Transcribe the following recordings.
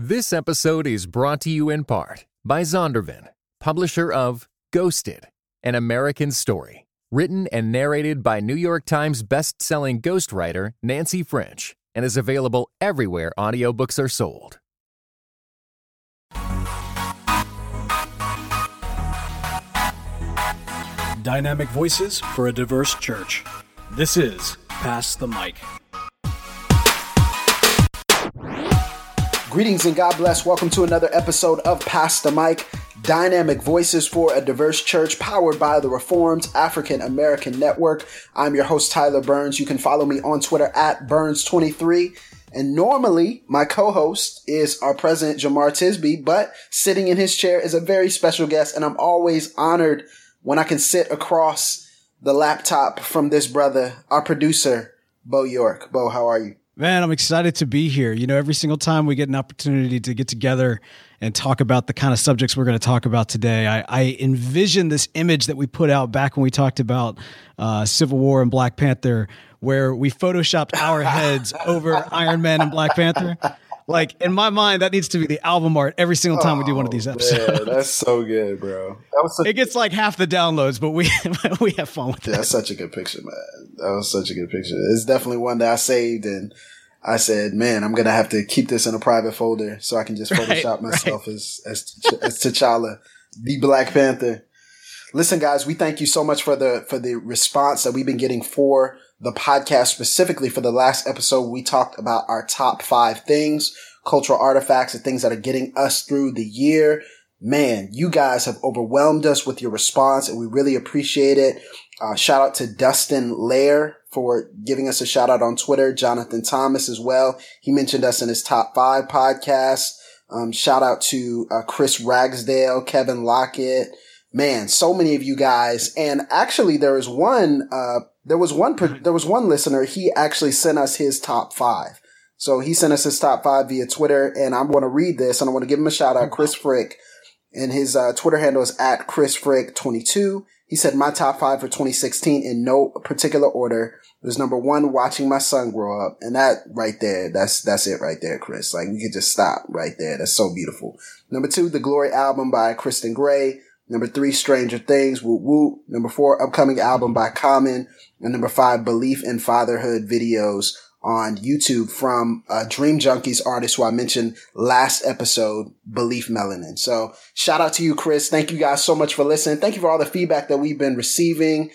This episode is brought to you in part by Zondervan, publisher of Ghosted, an American story, written and narrated by New York Times best-selling ghostwriter Nancy French, and is available everywhere audiobooks are sold. Dynamic voices for a diverse church. This is Pass the Mic. Greetings and God bless. Welcome to another episode of Pass the Mic, Dynamic Voices for a Diverse Church, powered by the Reformed African American Network. I'm your host, Tyler Burns. You can follow me on Twitter at Burns23. And normally, my co host is our president, Jemar Tisby, but sitting in his chair is a very special guest, and I'm always honored when I can sit across the laptop from this brother, our producer, Bo York. Bo, how are you? Man, I'm excited to be here. You know, every single time we get an opportunity to get together and talk about the kind of subjects we're going to talk about today, I, I envision this image that we put out back when we talked about uh, Civil War and Black Panther, where we photoshopped our heads over Iron Man and Black Panther. Like in my mind, that needs to be the album art every single time oh, we do one of oh, these oh, episodes. Man, that's so good, bro. it gets like half the downloads, but we we have fun with it. That's such a good picture, man. That was such a good picture. It's definitely one that I saved and I said, man, I'm gonna have to keep this in a private folder so I can just Photoshop right, myself right. as as as T'Challa, the Black Panther. Listen, guys, we thank you so much for the for the response that we've been getting for the podcast. Specifically for the last episode, we talked about our top five things, cultural artifacts, and things that are getting us through the year. Man, you guys have overwhelmed us with your response, and we really appreciate it. Uh, shout out to Dustin Lair for giving us a shout out on Twitter. Jonathan Thomas as well. He mentioned us in his top five podcast. Um, shout out to uh, Chris Ragsdale, Kevin Lockett. Man, so many of you guys. And actually, there was one. Uh, there was one. There was one listener. He actually sent us his top five. So he sent us his top five via Twitter, and I'm going to read this, and I want to give him a shout out, Chris Frick, and his uh, Twitter handle is at Chris Frick 22. He said my top five for 2016 in no particular order was number one, watching my son grow up. And that right there, that's, that's it right there, Chris. Like we could just stop right there. That's so beautiful. Number two, the Glory album by Kristen Gray. Number three, Stranger Things, Woot Woot. Number four, upcoming album by Common. And number five, Belief in Fatherhood videos on YouTube from uh, Dream Junkies artist who I mentioned last episode, Belief Melanin. So shout out to you, Chris. Thank you guys so much for listening. Thank you for all the feedback that we've been receiving.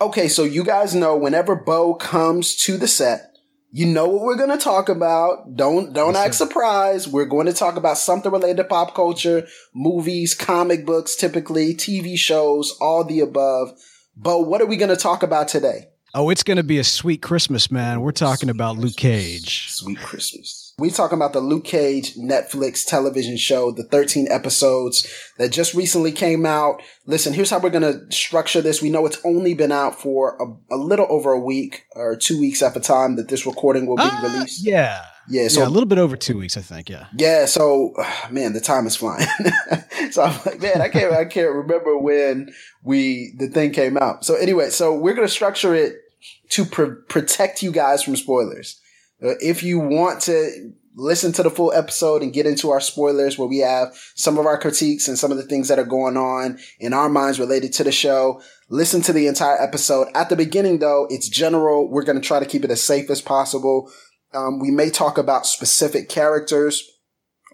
Okay, so you guys know whenever Bo comes to the set, you know what we're going to talk about. Don't don't yes, act sir. surprised. We're going to talk about something related to pop culture, movies, comic books, typically TV shows, all the above. But what are we going to talk about today? Oh, it's going to be a sweet Christmas, man. We're talking about Luke Cage. Sweet Christmas. We talking about the Luke Cage Netflix television show, the 13 episodes that just recently came out. Listen, here's how we're going to structure this. We know it's only been out for a, a, little over a week or two weeks at the time that this recording will be uh, released. Yeah. Yeah, so yeah, a little bit over two weeks, I think. Yeah. Yeah. So, man, the time is flying. so I'm like, man, I can't, I can't remember when we the thing came out. So anyway, so we're gonna structure it to pr- protect you guys from spoilers. Uh, if you want to listen to the full episode and get into our spoilers where we have some of our critiques and some of the things that are going on in our minds related to the show, listen to the entire episode. At the beginning though, it's general. We're going to try to keep it as safe as possible. Um, we may talk about specific characters,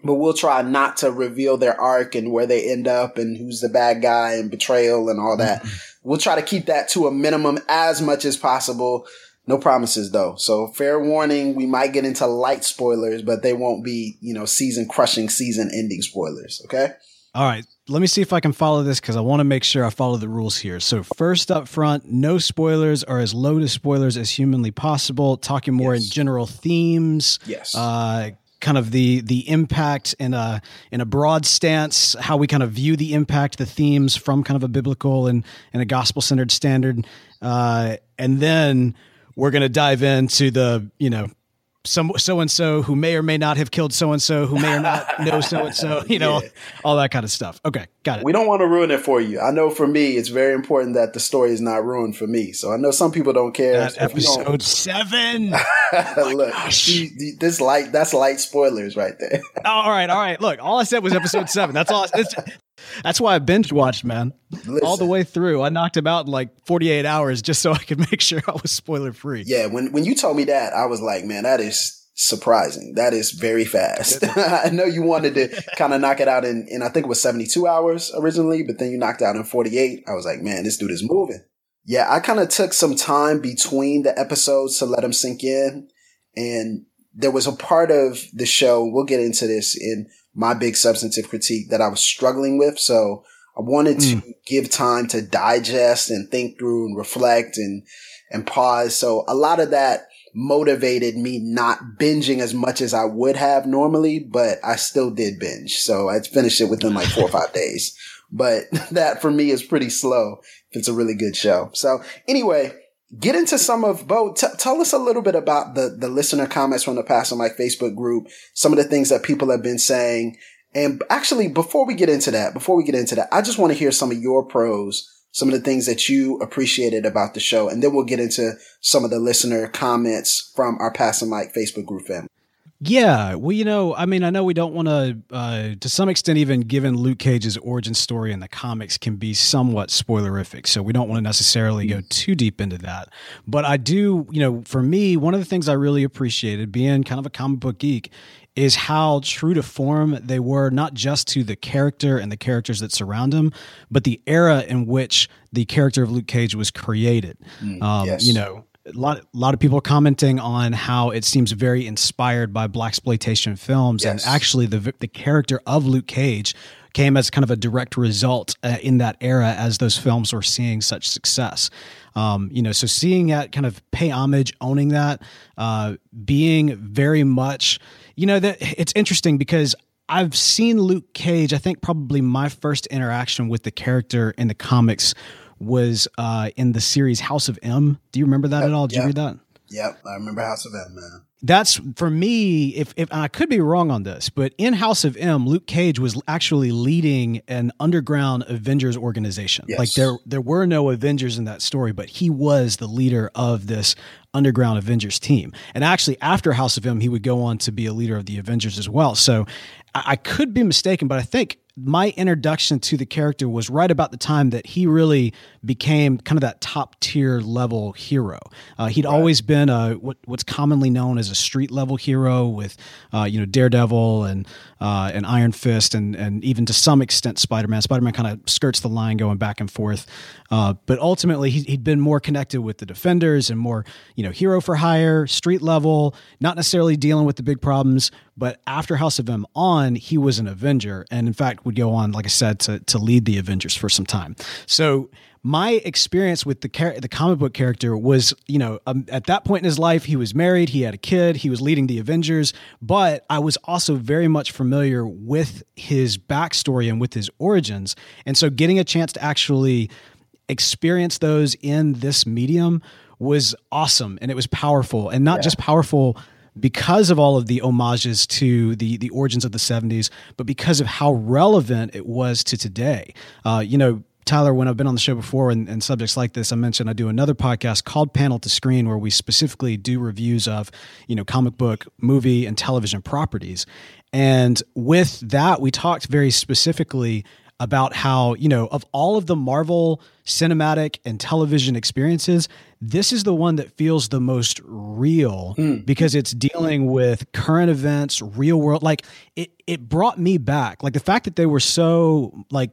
but we'll try not to reveal their arc and where they end up and who's the bad guy and betrayal and all that. We'll try to keep that to a minimum as much as possible. No promises though. So fair warning, we might get into light spoilers, but they won't be, you know, season crushing, season ending spoilers. Okay. All right. Let me see if I can follow this because I want to make sure I follow the rules here. So, first up front, no spoilers or as low to spoilers as humanly possible. Talking more yes. in general themes. Yes. Uh, kind of the the impact in a in a broad stance, how we kind of view the impact, the themes from kind of a biblical and and a gospel centered standard, uh, and then we're going to dive into the you know some so and so who may or may not have killed so and so who may or not know so and so, you know, yeah. all that kind of stuff. Okay, got it. We don't want to ruin it for you. I know for me, it's very important that the story is not ruined for me. So I know some people don't care. That episode seven. oh Look, this light that's light spoilers right there. all right, all right. Look, all I said was episode seven. That's all. That's why I binge watched, man, Listen, all the way through. I knocked him out in like 48 hours just so I could make sure I was spoiler free. Yeah, when when you told me that, I was like, man, that is surprising. That is very fast. I know you wanted to kind of knock it out in, in, I think it was 72 hours originally, but then you knocked out in 48. I was like, man, this dude is moving. Yeah, I kind of took some time between the episodes to let them sink in. And there was a part of the show, we'll get into this in my big substantive critique that I was struggling with. So I wanted mm. to give time to digest and think through and reflect and, and pause. So a lot of that motivated me not binging as much as I would have normally, but I still did binge. So I finished it within like four or five days. But that for me is pretty slow if it's a really good show. So anyway, get into some of Bo. T- tell us a little bit about the the listener comments from the Pass the Mic Facebook group. Some of the things that people have been saying. And actually, before we get into that, before we get into that, I just want to hear some of your pros, some of the things that you appreciated about the show, and then we'll get into some of the listener comments from our Pass and Facebook group family. Yeah, well, you know, I mean, I know we don't want to, uh, to some extent, even given Luke Cage's origin story in the comics can be somewhat spoilerific. So we don't want to necessarily go too deep into that. But I do, you know, for me, one of the things I really appreciated being kind of a comic book geek is how true to form they were, not just to the character and the characters that surround him, but the era in which the character of Luke Cage was created. Mm, um, yes. You know, a lot, a lot of people commenting on how it seems very inspired by blaxploitation films, yes. and actually the the character of Luke Cage came as kind of a direct result uh, in that era as those films were seeing such success. Um, you know, so seeing that kind of pay homage, owning that, uh, being very much, you know, that it's interesting because I've seen Luke Cage. I think probably my first interaction with the character in the comics was uh, in the series House of M. Do you remember that yep, at all? Did yep. you read that? Yep, I remember House of M, man. That's for me. If if I could be wrong on this, but in House of M, Luke Cage was actually leading an underground Avengers organization. Yes. Like there there were no Avengers in that story, but he was the leader of this underground Avengers team. And actually, after House of M, he would go on to be a leader of the Avengers as well. So I, I could be mistaken, but I think my introduction to the character was right about the time that he really became kind of that top tier level hero. Uh, he'd right. always been a what, what's commonly known as a street level hero with uh, you know Daredevil and uh, and Iron Fist and and even to some extent Spider Man. Spider Man kind of skirts the line going back and forth, uh, but ultimately he, he'd been more connected with the Defenders and more you know hero for hire, street level, not necessarily dealing with the big problems. But after House of M on, he was an Avenger, and in fact would go on, like I said, to to lead the Avengers for some time. So my experience with the char- the comic book character was, you know, um, at that point in his life, he was married, he had a kid, he was leading the Avengers, but I was also very much familiar with his backstory and with his origins, and so getting a chance to actually experience those in this medium was awesome and it was powerful and not yeah. just powerful because of all of the homages to the the origins of the 70s, but because of how relevant it was to today. Uh, you know, Tyler, when I've been on the show before and, and, subjects like this, I mentioned I do another podcast called Panel to Screen, where we specifically do reviews of, you know, comic book, movie, and television properties. And with that, we talked very specifically about how, you know, of all of the Marvel cinematic and television experiences, this is the one that feels the most real mm. because it's dealing with current events, real world. Like it, it brought me back. Like the fact that they were so like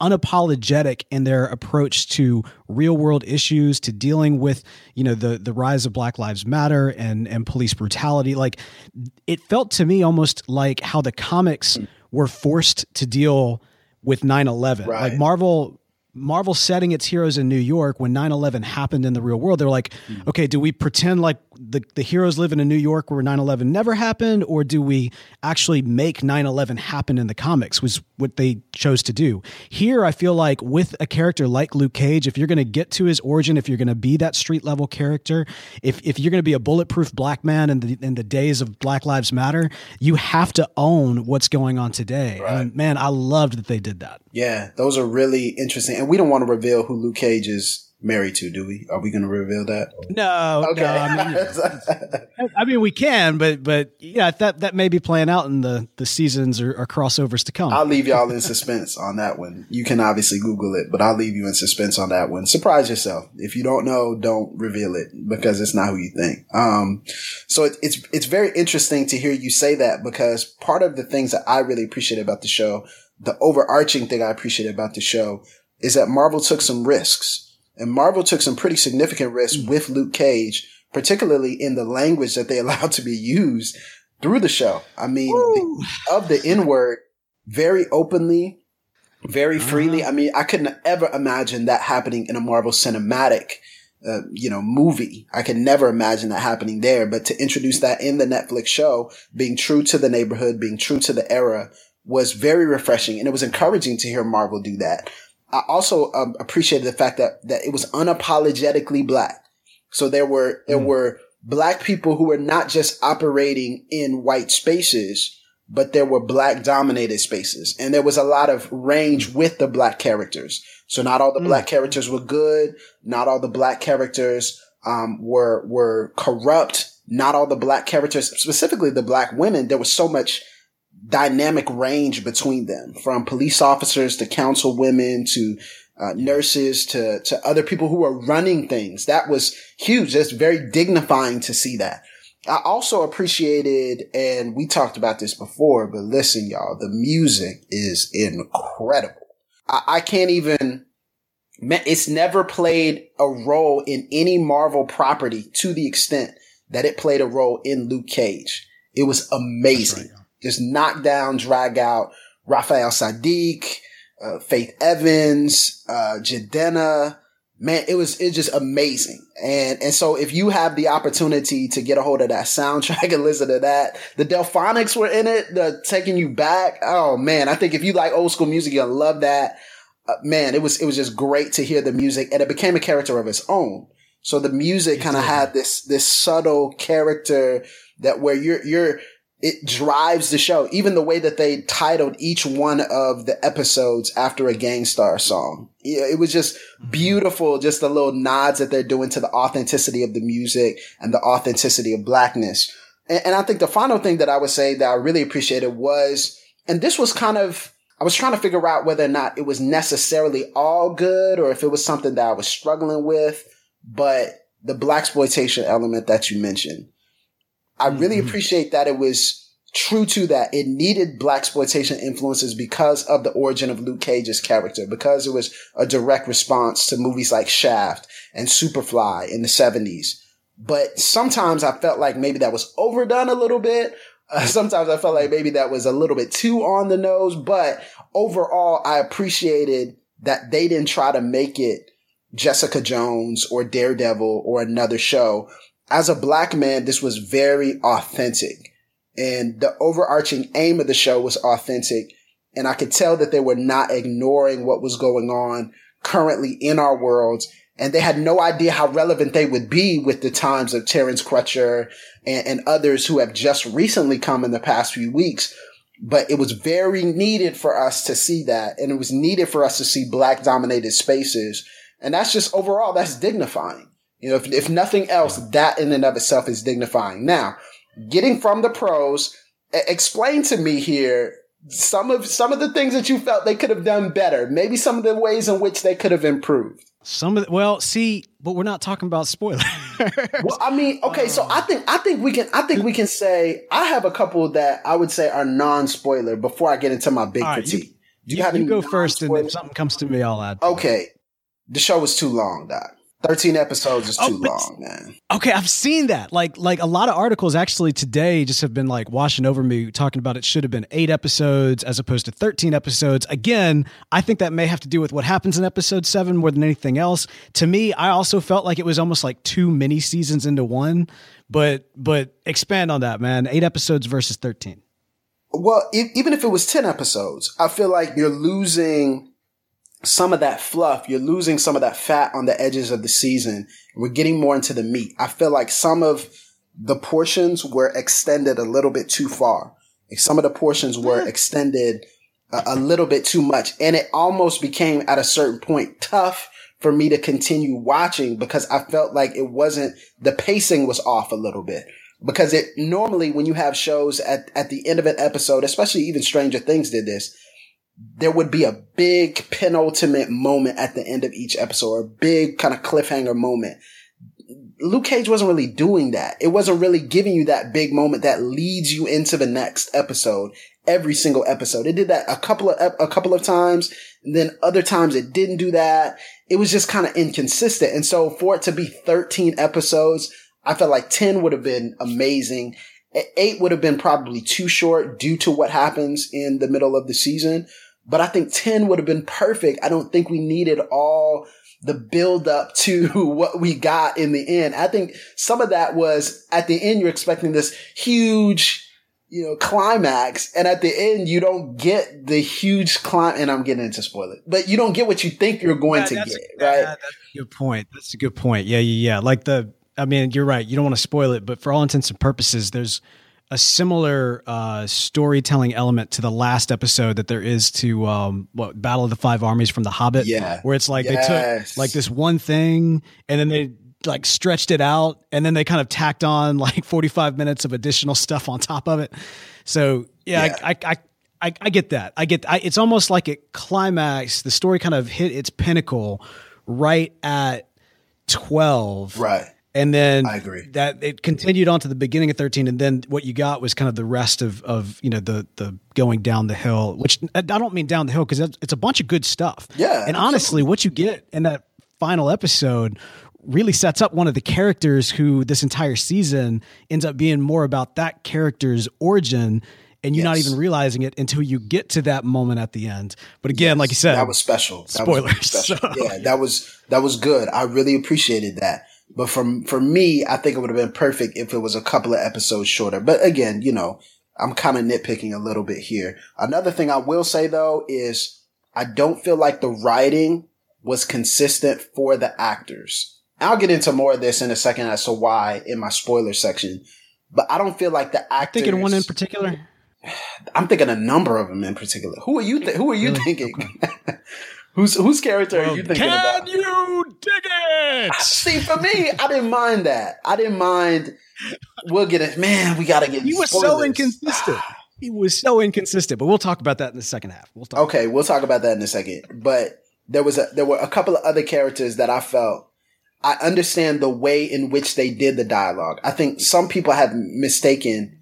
unapologetic in their approach to real world issues to dealing with you know the the rise of black lives matter and and police brutality like it felt to me almost like how the comics were forced to deal with 9/11 right. like marvel Marvel setting its heroes in New York when 9/11 happened in the real world. They're like, mm-hmm. okay, do we pretend like the, the heroes live in a New York where 9/11 never happened, or do we actually make 9/11 happen in the comics? Was what they chose to do. Here, I feel like with a character like Luke Cage, if you're going to get to his origin, if you're going to be that street level character, if if you're going to be a bulletproof black man in the in the days of Black Lives Matter, you have to own what's going on today. Right. And man, I loved that they did that. Yeah, those are really interesting. And we don't want to reveal who Luke Cage is married to, do we? Are we going to reveal that? No. Okay. No, I, mean, I mean, we can, but but yeah, that that may be playing out in the the seasons or, or, crossovers to come. I'll leave y'all in suspense on that one. You can obviously Google it, but I'll leave you in suspense on that one. Surprise yourself. If you don't know, don't reveal it because it's not who you think. Um, so it, it's it's very interesting to hear you say that because part of the things that I really appreciate about the show, the overarching thing I appreciate about the show, is that Marvel took some risks and Marvel took some pretty significant risks mm. with Luke Cage, particularly in the language that they allowed to be used through the show. I mean, the, of the N word very openly, very uh-huh. freely. I mean, I couldn't ever imagine that happening in a Marvel cinematic, uh, you know, movie. I could never imagine that happening there. But to introduce that in the Netflix show, being true to the neighborhood, being true to the era, was very refreshing, and it was encouraging to hear Marvel do that. I also um, appreciated the fact that that it was unapologetically black. So there were there mm. were black people who were not just operating in white spaces, but there were black dominated spaces, and there was a lot of range with the black characters. So not all the mm. black characters were good. Not all the black characters um, were were corrupt. Not all the black characters, specifically the black women, there was so much dynamic range between them from police officers to council women to uh, nurses to, to other people who are running things. That was huge. That's very dignifying to see that. I also appreciated, and we talked about this before, but listen, y'all, the music is incredible. I, I can't even, it's never played a role in any Marvel property to the extent that it played a role in Luke Cage. It was amazing. Right, just knock down, drag out Raphael Saadiq, uh, Faith Evans, uh, Jidenna. Man, it was, it's just amazing. And, and so if you have the opportunity to get a hold of that soundtrack and listen to that, the Delfonics were in it, the taking you back. Oh man, I think if you like old school music, you'll love that. Uh, man, it was, it was just great to hear the music and it became a character of its own. So the music kind of had this, this subtle character that where you're, you're, it drives the show. Even the way that they titled each one of the episodes after a Gang Starr song. It was just mm-hmm. beautiful. Just the little nods that they're doing to the authenticity of the music and the authenticity of blackness. And, and I think the final thing that I would say that I really appreciated was, and this was kind of, I was trying to figure out whether or not it was necessarily all good or if it was something that I was struggling with, but the blaxploitation element that you mentioned I really mm-hmm. appreciate that it was true to that. It needed blaxploitation influences because of the origin of Luke Cage's character, because it was a direct response to movies like Shaft and Superfly in the 70s. But sometimes I felt like maybe that was overdone a little bit. Uh, sometimes I felt like maybe that was a little bit too on the nose, but overall, I appreciated that they didn't try to make it Jessica Jones or Daredevil or another show as a black man, this was very authentic. And the overarching aim of the show was authentic. And I could tell that they were not ignoring what was going on currently in our world. And they had no idea how relevant they would be with the times of Terrence Crutcher and, and others who have just recently come in the past few weeks. But it was very needed for us to see that. And it was needed for us to see black dominated spaces. And that's just overall, that's dignifying. You know, if, if nothing else, that in and of itself is dignifying. Now, getting from the pros, explain to me here some of some of the things that you felt they could have done better. Maybe some of the ways in which they could have improved. Some of the, well, see, but we're not talking about spoilers. well, I mean, okay, so I um, think I think we can I think we can say I have a couple that I would say are non-spoiler before I get into my big right, critique. You, Do you, you have you go first, and if something comes to me, I'll add. Okay, the show was too long, Doc. 13 episodes is oh, too oh, long, man. Okay, I've seen that. Like like a lot of articles actually today just have been like washing over me talking about it should have been 8 episodes as opposed to 13 episodes. Again, I think that may have to do with what happens in episode 7 more than anything else. To me, I also felt like it was almost like two mini seasons into one, but but expand on that, man. 8 episodes versus 13. Well, even if it was 10 episodes, I feel like you're losing some of that fluff. You're losing some of that fat on the edges of the season. We're getting more into the meat. I feel like some of the portions were extended a little bit too far. Like some of the portions were extended a, a little bit too much. And it almost became at a certain point tough for me to continue watching because I felt like it wasn't, the pacing was off a little bit. Because it normally, when you have shows at, at the end of an episode, especially even Stranger Things did this, there would be a big penultimate moment at the end of each episode, a big kind of cliffhanger moment. Luke Cage wasn't really doing that. It wasn't really giving you that big moment that leads you into the next episode every single episode. It did that a couple of a couple of times, and then other times it didn't do that. It was just kind of inconsistent. And so for it to be 13 episodes, I felt like 10 would have been amazing. Eight would have been probably too short due to what happens in the middle of the season. But I think 10 would have been perfect. I don't think we needed all the build up to what we got in the end. I think some of that was at the end, you're expecting this huge, you know, climax. And at the end, you don't get the huge climb. And I'm getting into spoiler, but you don't get what you think you're going yeah, to get, a, right? that's a good point. That's a good point. Yeah, yeah, yeah. Like the, I mean, you're right. You don't want to spoil it, but for all intents and purposes, there's, a similar uh, storytelling element to the last episode that there is to um, what Battle of the Five Armies from The Hobbit. Yeah, where it's like yes. they took like this one thing and then they like stretched it out and then they kind of tacked on like 45 minutes of additional stuff on top of it. So yeah, yeah. I, I, I, I, get that. I get. I, it's almost like it climaxed. The story kind of hit its pinnacle right at 12. Right and then I agree that it continued on to the beginning of 13 and then what you got was kind of the rest of of you know the the going down the hill which I don't mean down the hill because it's a bunch of good stuff yeah and honestly what you get in that final episode really sets up one of the characters who this entire season ends up being more about that character's origin and you're yes. not even realizing it until you get to that moment at the end. But again, yes, like you said, that was special. That spoilers. Was special. So. Yeah, that was that was good. I really appreciated that. But for, for me, I think it would have been perfect if it was a couple of episodes shorter. But again, you know, I'm kind of nitpicking a little bit here. Another thing I will say though is I don't feel like the writing was consistent for the actors. I'll get into more of this in a second as to why in my spoiler section. But I don't feel like the actors. Thinking one in particular. I'm thinking a number of them in particular. Who are you? Th- who are you really? thinking? Okay. Whose whose character well, are you thinking can about? Can you dig it? Ah, see, for me, I didn't mind that. I didn't mind. We'll get it, man. We gotta get. He was spoilers. so inconsistent. Ah. he was so inconsistent. But we'll talk about that in the second half. We'll talk. Okay, we'll talk about that in a second. But there was a there were a couple of other characters that I felt I understand the way in which they did the dialogue. I think some people have mistaken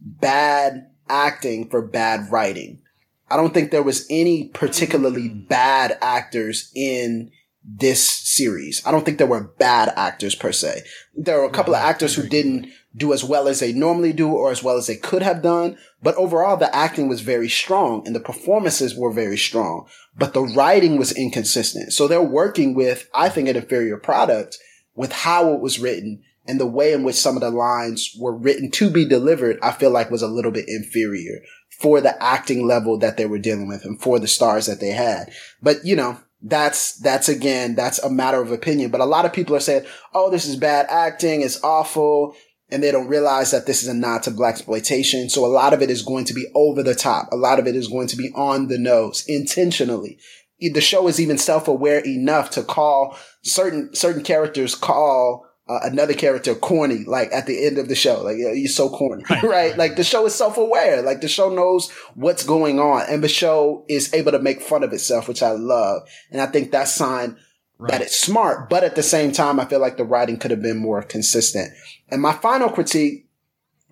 bad acting for bad writing. I don't think there was any particularly mm. bad actors in this series. I don't think there were bad actors per se. There were a couple of actors who didn't do as well as they normally do or as well as they could have done. But overall, the acting was very strong and the performances were very strong, but the writing was inconsistent. So they're working with, I think, an inferior product with how it was written and the way in which some of the lines were written to be delivered, I feel like was a little bit inferior for the acting level that they were dealing with and for the stars that they had. But you know, that's, that's again, that's a matter of opinion. But a lot of people are saying, Oh, this is bad acting. It's awful. And they don't realize that this is a nod to blaxploitation. So a lot of it is going to be over the top. A lot of it is going to be on the nose intentionally. The show is even self-aware enough to call certain, certain characters call uh, another character corny, like at the end of the show. Like, you're so corny, right. right? Like the show is self-aware. Like the show knows what's going on and the show is able to make fun of itself, which I love. And I think that's sign right. that it's smart. But at the same time, I feel like the writing could have been more consistent. And my final critique,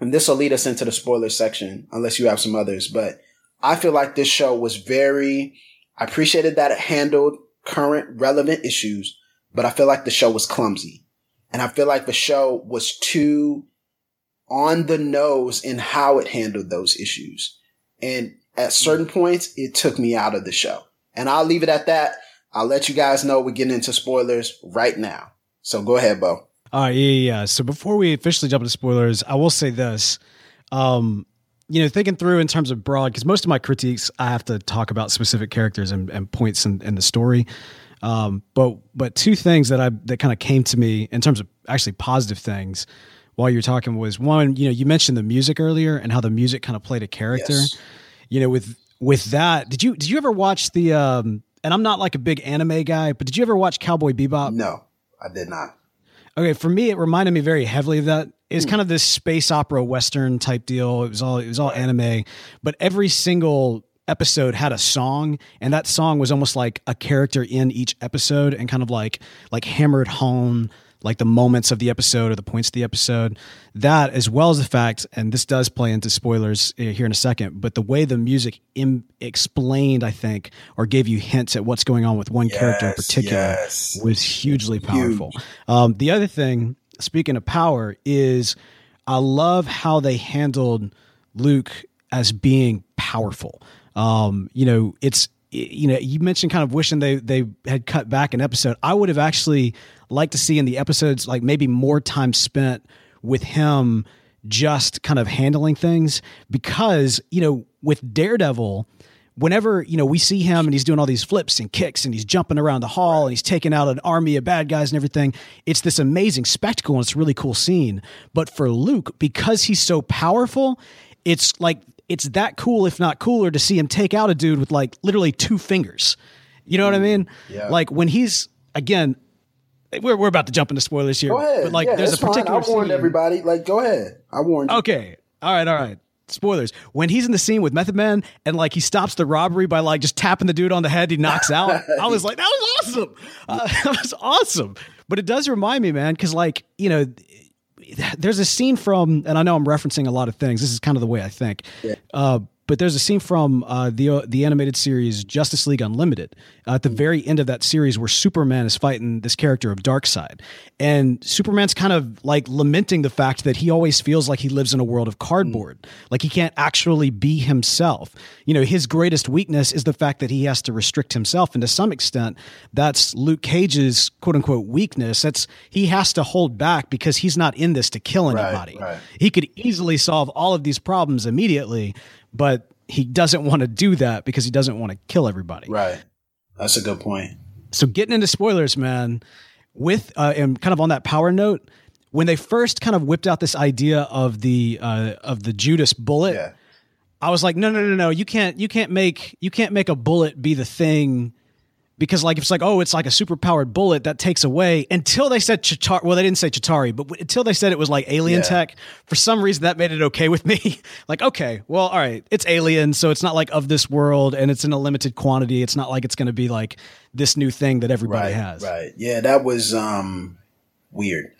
and this will lead us into the spoiler section, unless you have some others, but I feel like this show was very, I appreciated that it handled current relevant issues but I feel like the show was clumsy. And I feel like the show was too on the nose in how it handled those issues. And at certain points, it took me out of the show. And I'll leave it at that. I'll let you guys know we're getting into spoilers right now. So go ahead, Bo. All right, yeah, yeah. So before we officially jump into spoilers, I will say this. Um, you know, thinking through in terms of broad, because most of my critiques, I have to talk about specific characters and, and points in, in the story. Um, but but two things that I that kind of came to me in terms of actually positive things while you're talking was one, you know, you mentioned the music earlier and how the music kind of played a character. Yes. You know, with with that, did you did you ever watch the um and I'm not like a big anime guy, but did you ever watch Cowboy Bebop? No, I did not. Okay, for me, it reminded me very heavily of that. It's hmm. kind of this space opera western type deal. It was all it was all anime, but every single episode had a song and that song was almost like a character in each episode and kind of like like hammered home like the moments of the episode or the points of the episode that as well as the fact and this does play into spoilers uh, here in a second but the way the music Im- explained i think or gave you hints at what's going on with one yes, character in particular yes. was hugely powerful Huge. um, the other thing speaking of power is i love how they handled luke as being powerful um, you know, it's you know, you mentioned kind of wishing they they had cut back an episode. I would have actually liked to see in the episodes like maybe more time spent with him just kind of handling things because, you know, with Daredevil, whenever, you know, we see him and he's doing all these flips and kicks and he's jumping around the hall and he's taking out an army of bad guys and everything, it's this amazing spectacle and it's a really cool scene. But for Luke, because he's so powerful, it's like it's that cool, if not cooler, to see him take out a dude with like literally two fingers. You know what I mean? Yeah. Like when he's again, we're we're about to jump into spoilers here. Go ahead. But like, yeah, there's a particular. Fine. I warned scene. everybody. Like, go ahead. I warned. You. Okay. All right. All right. Spoilers. When he's in the scene with Method Man and like he stops the robbery by like just tapping the dude on the head, he knocks out. I was like, that was awesome. Uh, that was awesome. But it does remind me, man, because like you know, there's a scene from, and I know I'm referencing a lot of things. This is kind of the way I think. Yeah. Uh, but there's a scene from uh, the uh, the animated series Justice League Unlimited uh, at the very end of that series where Superman is fighting this character of Darkseid, and Superman's kind of like lamenting the fact that he always feels like he lives in a world of cardboard, mm. like he can't actually be himself. You know, his greatest weakness is the fact that he has to restrict himself, and to some extent, that's Luke Cage's quote unquote weakness. That's he has to hold back because he's not in this to kill anybody. Right, right. He could easily solve all of these problems immediately but he doesn't want to do that because he doesn't want to kill everybody. Right. That's a good point. So getting into spoilers, man, with uh, and kind of on that power note, when they first kind of whipped out this idea of the uh, of the Judas bullet, yeah. I was like, no, no, no, no, you can't, you can't make, you can't make a bullet be the thing because like if it's like oh it's like a super powered bullet that takes away until they said Chitauri well they didn't say Chitauri but w- until they said it was like alien yeah. tech for some reason that made it okay with me. Like okay well all right it's alien so it's not like of this world and it's in a limited quantity. It's not like it's going to be like this new thing that everybody right, has. right. Yeah that was um weird.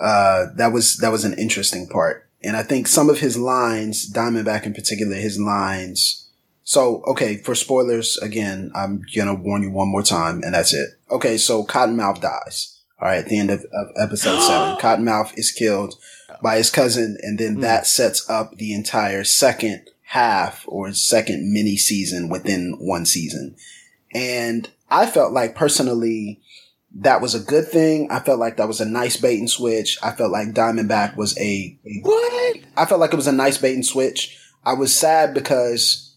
Uh that was that was an interesting part. And I think some of his lines Diamondback in particular his lines so, okay, for spoilers, again, I'm gonna warn you one more time, and that's it. Okay, so Cottonmouth dies. All right, at the end of, of episode seven, Cottonmouth is killed by his cousin, and then mm. that sets up the entire second half or second mini season within one season. And I felt like personally, that was a good thing. I felt like that was a nice bait and switch. I felt like Diamondback was a, a what? I felt like it was a nice bait and switch. I was sad because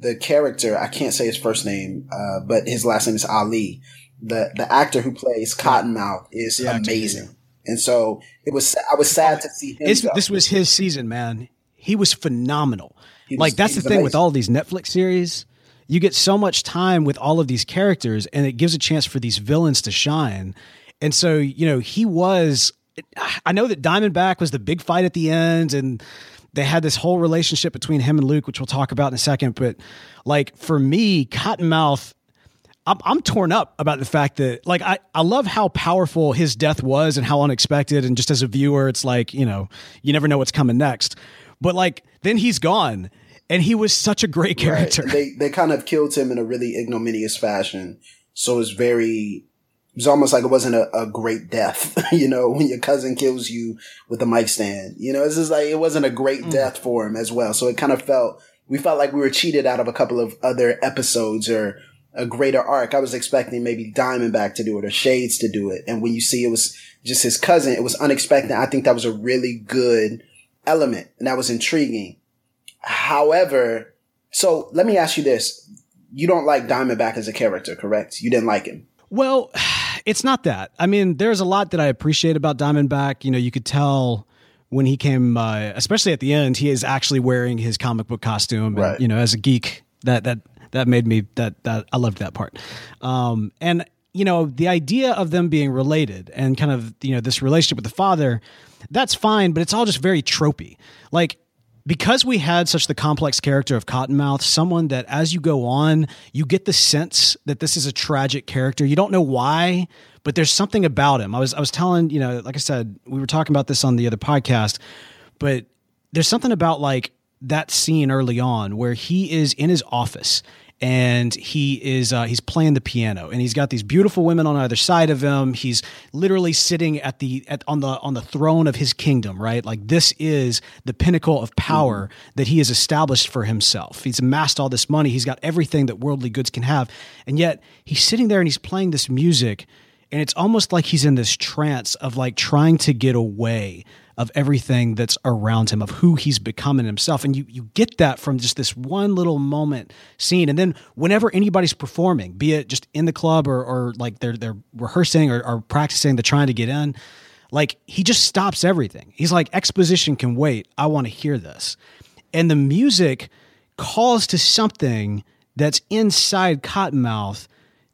the character, I can't say his first name, uh, but his last name is Ali. The the actor who plays Cottonmouth is amazing, and so it was. I was sad to see him. This was his season, man. He was phenomenal. He was, like that's the thing amazing. with all these Netflix series. You get so much time with all of these characters, and it gives a chance for these villains to shine. And so, you know, he was. I know that Diamondback was the big fight at the end, and they had this whole relationship between him and Luke, which we'll talk about in a second. But like for me, Cottonmouth, I'm, I'm torn up about the fact that like I, I love how powerful his death was and how unexpected. And just as a viewer, it's like, you know, you never know what's coming next. But like then he's gone. And he was such a great character. Right. They they kind of killed him in a really ignominious fashion. So it's very was almost like it wasn't a, a great death, you know, when your cousin kills you with a mic stand. You know, it's just like it wasn't a great mm. death for him as well. So it kind of felt we felt like we were cheated out of a couple of other episodes or a greater arc. I was expecting maybe Diamondback to do it or Shades to do it. And when you see it was just his cousin, it was unexpected. I think that was a really good element and that was intriguing. However, so let me ask you this. You don't like Diamondback as a character, correct? You didn't like him. Well, it's not that. I mean, there's a lot that I appreciate about Diamondback. You know, you could tell when he came, uh, especially at the end, he is actually wearing his comic book costume. And, right. You know, as a geek, that that that made me that that I loved that part. Um, and you know, the idea of them being related and kind of you know this relationship with the father, that's fine, but it's all just very tropey. Like because we had such the complex character of Cottonmouth, someone that as you go on, you get the sense that this is a tragic character. You don't know why, but there's something about him. I was I was telling, you know, like I said, we were talking about this on the other podcast, but there's something about like that scene early on where he is in his office and he is uh, he's playing the piano and he's got these beautiful women on either side of him. He's literally sitting at the at, on the on the throne of his kingdom right? Like this is the pinnacle of power mm-hmm. that he has established for himself. He's amassed all this money. He's got everything that worldly goods can have. And yet he's sitting there and he's playing this music and it's almost like he's in this trance of like trying to get away of everything that's around him, of who he's becoming himself. And you, you get that from just this one little moment scene. And then whenever anybody's performing, be it just in the club or, or like they're, they're rehearsing or, or practicing, they're trying to get in, like he just stops everything. He's like, exposition can wait. I want to hear this. And the music calls to something that's inside Cottonmouth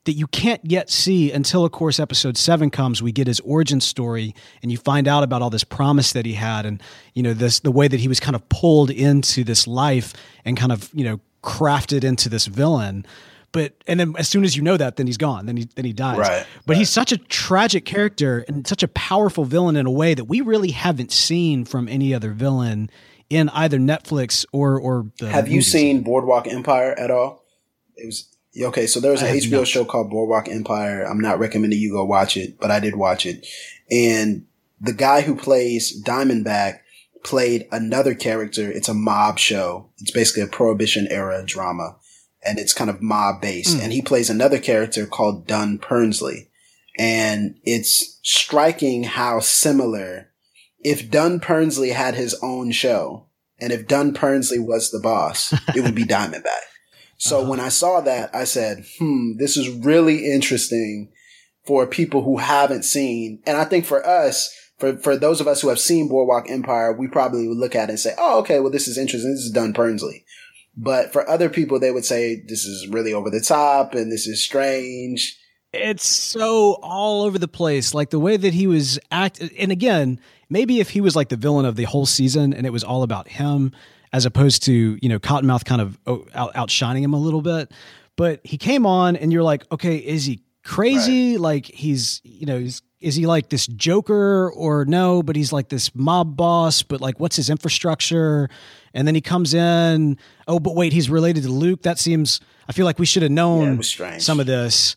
that you can't yet see until, of course, episode seven comes. We get his origin story, and you find out about all this promise that he had, and you know this the way that he was kind of pulled into this life and kind of you know crafted into this villain. But and then as soon as you know that, then he's gone. Then he then he dies. Right. But right. he's such a tragic character and such a powerful villain in a way that we really haven't seen from any other villain in either Netflix or or. Have movies. you seen Boardwalk Empire at all? It was Okay, so there was an HBO not. show called Boardwalk Empire. I'm not recommending you go watch it, but I did watch it. And the guy who plays Diamondback played another character. It's a mob show. It's basically a prohibition era drama and it's kind of mob based. Mm. And he plays another character called Dunn Purnsley. And it's striking how similar if Dunn Purnsley had his own show and if Dunn Purnsley was the boss, it would be Diamondback. So uh-huh. when I saw that, I said, hmm, this is really interesting for people who haven't seen. And I think for us, for, for those of us who have seen Boardwalk Empire, we probably would look at it and say, oh, okay, well, this is interesting. This is Dunn Purnsley. But for other people, they would say this is really over the top and this is strange. It's so all over the place. Like the way that he was act. And again, maybe if he was like the villain of the whole season and it was all about him, as opposed to you know Cottonmouth kind of oh, out, outshining him a little bit. But he came on, and you're like, okay, is he crazy? Right. Like he's you know he's is he like this Joker or no? But he's like this mob boss. But like, what's his infrastructure? And then he comes in. Oh, but wait, he's related to Luke. That seems. I feel like we should have known yeah, some of this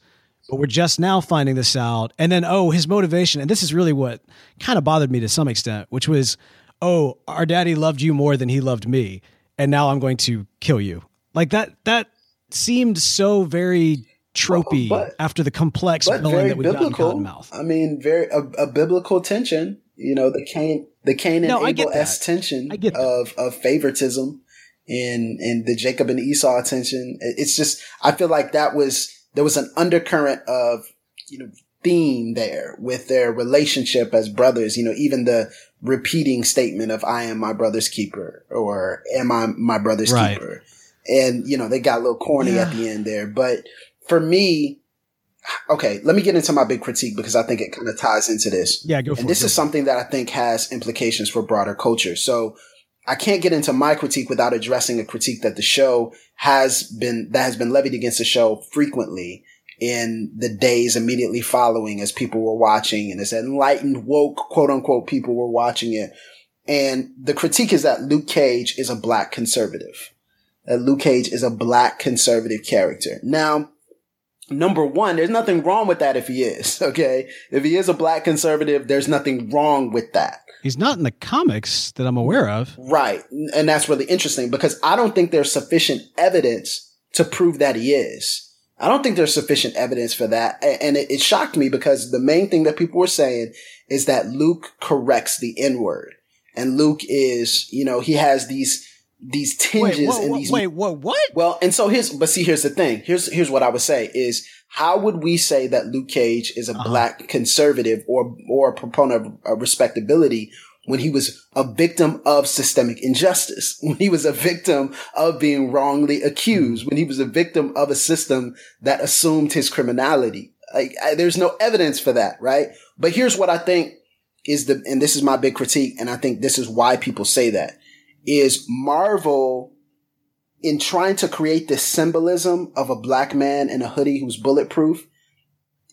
but we're just now finding this out. And then, oh, his motivation, and this is really what kind of bothered me to some extent, which was, oh, our daddy loved you more than he loved me, and now I'm going to kill you. Like that that seemed so very tropey but, after the complex villain that we biblical. got in Cottonmouth. I mean, very a, a, biblical tension. You know, the Cain the Cain and no, Abel s tension of of favoritism and and the Jacob and Esau tension. It's just I feel like that was there was an undercurrent of you know theme there with their relationship as brothers. You know, even the repeating statement of "I am my brother's keeper" or "Am I my brother's right. keeper?" And you know, they got a little corny yeah. at the end there. But for me, okay, let me get into my big critique because I think it kind of ties into this. Yeah, go for and this is something that I think has implications for broader culture. So I can't get into my critique without addressing a critique that the show has been that has been levied against the show frequently in the days immediately following as people were watching and as enlightened woke quote unquote people were watching it. And the critique is that Luke Cage is a black conservative. That Luke Cage is a black conservative character. Now, number one, there's nothing wrong with that if he is, okay? If he is a black conservative, there's nothing wrong with that. He's not in the comics that I'm aware of. Right. And that's really interesting because I don't think there's sufficient evidence to prove that he is. I don't think there's sufficient evidence for that. And it, it shocked me because the main thing that people were saying is that Luke corrects the N word. And Luke is, you know, he has these, these tinges wait, what, and these. Wait, what, what? Well, and so here's, but see, here's the thing. Here's, here's what I would say is how would we say that Luke Cage is a uh-huh. black conservative or, or a proponent of respectability when he was a victim of systemic injustice, when he was a victim of being wrongly accused, when he was a victim of a system that assumed his criminality. Like, I, there's no evidence for that, right? But here's what I think is the, and this is my big critique, and I think this is why people say that, is Marvel in trying to create this symbolism of a black man in a hoodie who's bulletproof,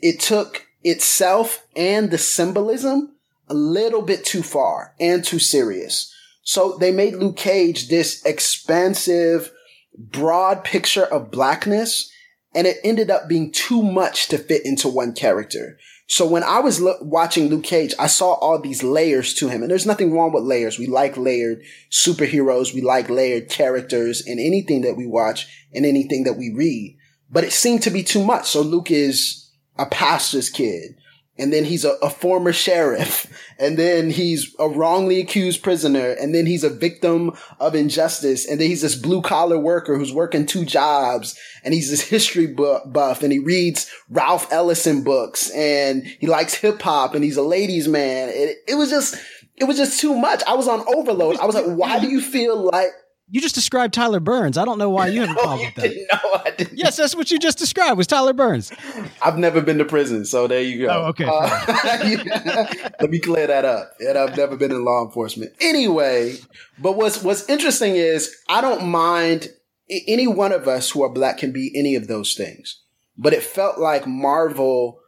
it took itself and the symbolism a little bit too far and too serious. So they made Luke Cage this expansive, broad picture of blackness, and it ended up being too much to fit into one character. So when I was lo- watching Luke Cage, I saw all these layers to him, and there's nothing wrong with layers. We like layered superheroes. We like layered characters in anything that we watch and anything that we read. But it seemed to be too much. So Luke is a pastor's kid and then he's a, a, former sheriff, and then he's a wrongly accused prisoner, and then he's a victim of injustice, and then he's this blue collar worker who's working two jobs, and he's this history buff, and he reads Ralph Ellison books, and he likes hip hop, and he's a ladies' man. It, it was just, it was just too much. I was on overload. I was like, why do you feel like you just described Tyler Burns. I don't know why you have a problem with that. No, I didn't. Yes, that's what you just described was Tyler Burns. I've never been to prison, so there you go. Oh, okay. Uh, let me clear that up. And I've never been in law enforcement. Anyway, but what's what's interesting is I don't mind any one of us who are black can be any of those things. But it felt like Marvel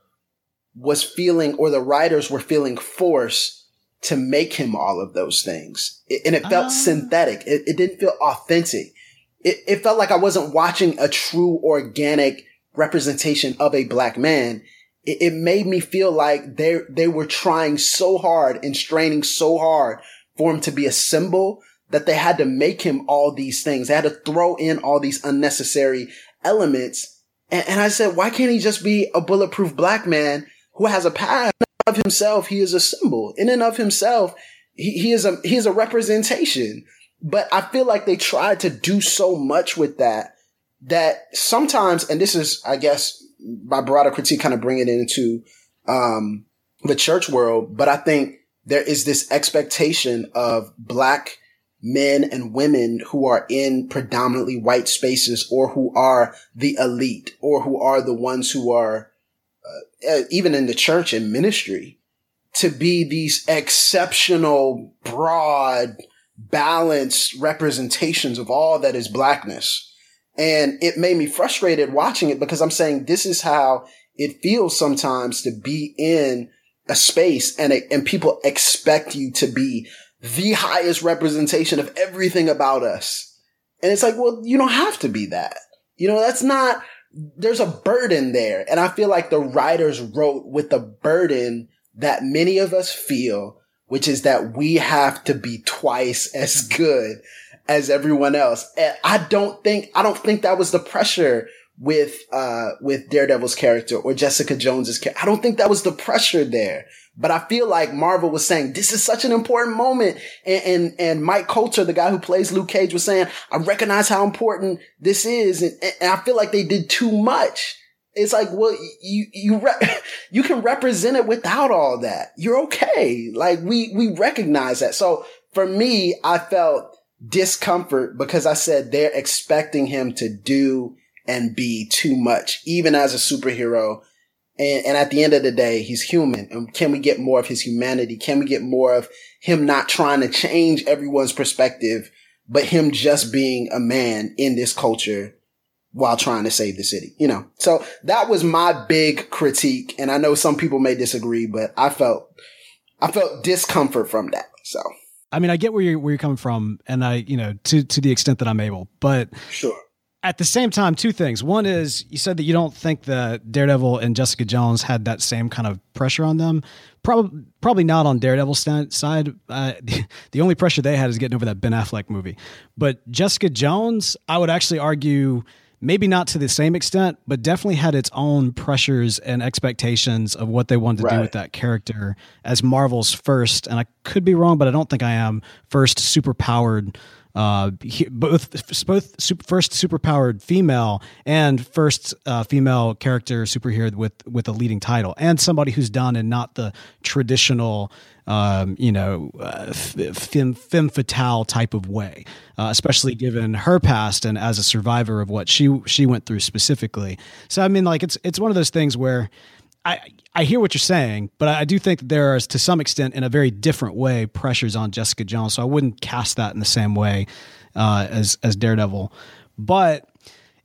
was feeling or the writers were feeling forced to make him all of those things. It, and it felt uh. synthetic. It, it, didn't feel authentic. It, it felt like I wasn't watching a true organic representation of a black man. It, it made me feel like they, they were trying so hard and straining so hard for him to be a symbol that they had to make him all these things. They had to throw in all these unnecessary elements. And, and I said, why can't he just be a bulletproof black man who has a past? Of himself, he is a symbol. In and of himself, he, he is a he is a representation. But I feel like they tried to do so much with that that sometimes, and this is, I guess, my broader critique kind of bring it into um, the church world. But I think there is this expectation of black men and women who are in predominantly white spaces or who are the elite or who are the ones who are uh, even in the church and ministry, to be these exceptional, broad, balanced representations of all that is blackness. And it made me frustrated watching it because I'm saying this is how it feels sometimes to be in a space and, it, and people expect you to be the highest representation of everything about us. And it's like, well, you don't have to be that. You know, that's not there's a burden there. And I feel like the writers wrote with the burden that many of us feel, which is that we have to be twice as good as everyone else. And I don't think, I don't think that was the pressure with, uh, with Daredevil's character or Jessica Jones's character. I don't think that was the pressure there. But I feel like Marvel was saying, this is such an important moment. And, and, and, Mike Colter, the guy who plays Luke Cage was saying, I recognize how important this is. And, and I feel like they did too much. It's like, well, you, you, re- you can represent it without all that. You're okay. Like we, we recognize that. So for me, I felt discomfort because I said they're expecting him to do and be too much, even as a superhero and, and at the end of the day, he's human. And can we get more of his humanity? Can we get more of him not trying to change everyone's perspective, but him just being a man in this culture while trying to save the city, you know? So that was my big critique. And I know some people may disagree, but I felt, I felt discomfort from that. So. I mean, I get where you're, where you're coming from and I, you know, to, to the extent that I'm able, but sure at the same time, two things. One is you said that you don't think that Daredevil and Jessica Jones had that same kind of pressure on them. Probably, probably not on Daredevil's side. Uh, the only pressure they had is getting over that Ben Affleck movie. But Jessica Jones, I would actually argue, maybe not to the same extent, but definitely had its own pressures and expectations of what they wanted to right. do with that character as Marvel's first. And I could be wrong, but I don't think I am first super powered uh, both both super, first superpowered female and first uh, female character superhero with with a leading title, and somebody who's done in not the traditional, um, you know, uh, femme, femme fatale type of way, uh, especially given her past and as a survivor of what she she went through specifically. So I mean, like it's it's one of those things where I I hear what you're saying, but I do think that there is to some extent in a very different way pressures on Jessica Jones. So I wouldn't cast that in the same way uh, as as Daredevil. But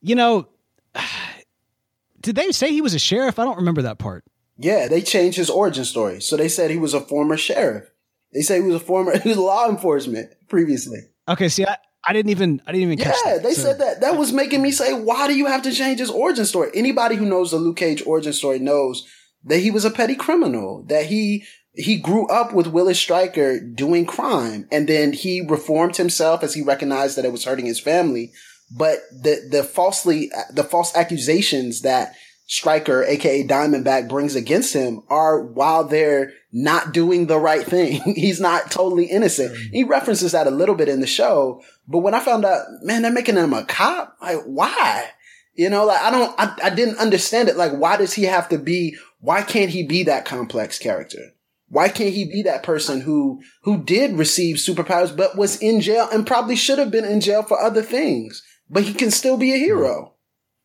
you know, did they say he was a sheriff? I don't remember that part. Yeah, they changed his origin story. So they said he was a former sheriff. They say he was a former he was law enforcement previously. Okay, see, I, I didn't even I didn't even yeah, that, they so. said that. That was making me say, why do you have to change his origin story? Anybody who knows the Luke Cage origin story knows that he was a petty criminal, that he he grew up with Willis Stryker doing crime, and then he reformed himself as he recognized that it was hurting his family. But the the falsely the false accusations that Stryker, aka Diamondback, brings against him are while they're not doing the right thing. He's not totally innocent. Mm-hmm. He references that a little bit in the show, but when I found out, man, they're making him a cop. Like, why? You know, like I don't, I, I didn't understand it. Like, why does he have to be? Why can't he be that complex character? Why can't he be that person who who did receive superpowers but was in jail and probably should have been in jail for other things, but he can still be a hero?